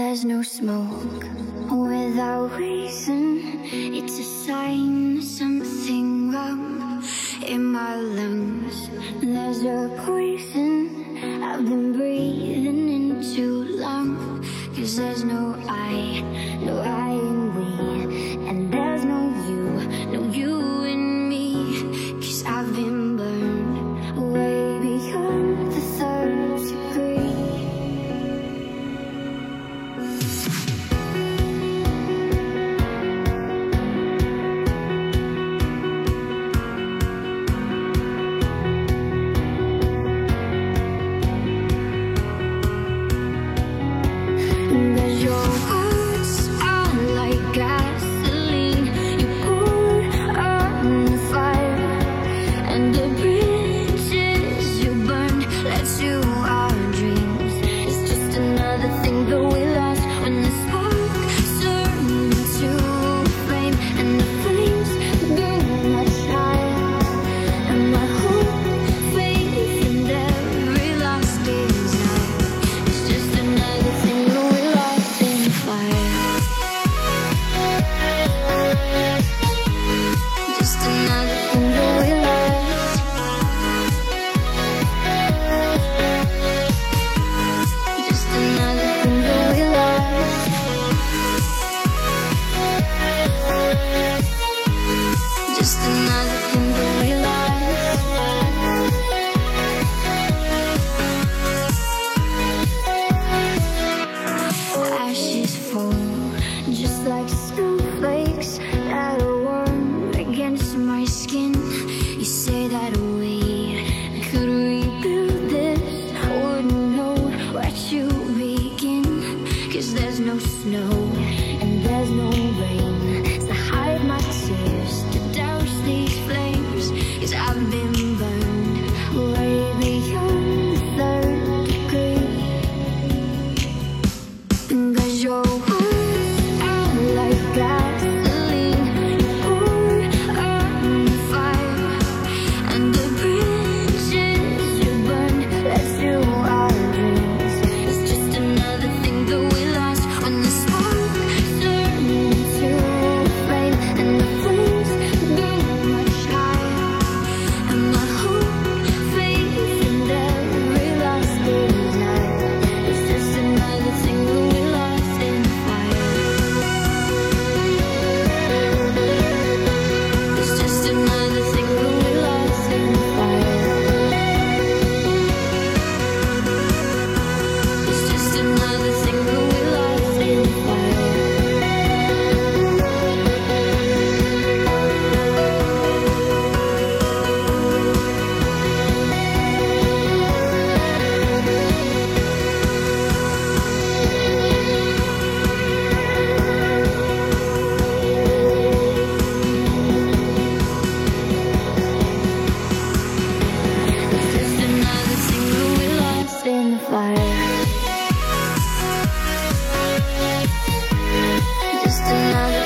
there's no smoke without reason. It's a sign something wrong in my lungs. There's a poison I've been breathing in too long. Cause there's no I another thing Just another thing that we lost Ashes fall just like snowflakes that are warm against my skin. You say that we could rebuild this, I wouldn't know where to begin. Cause there's no snow and there's no another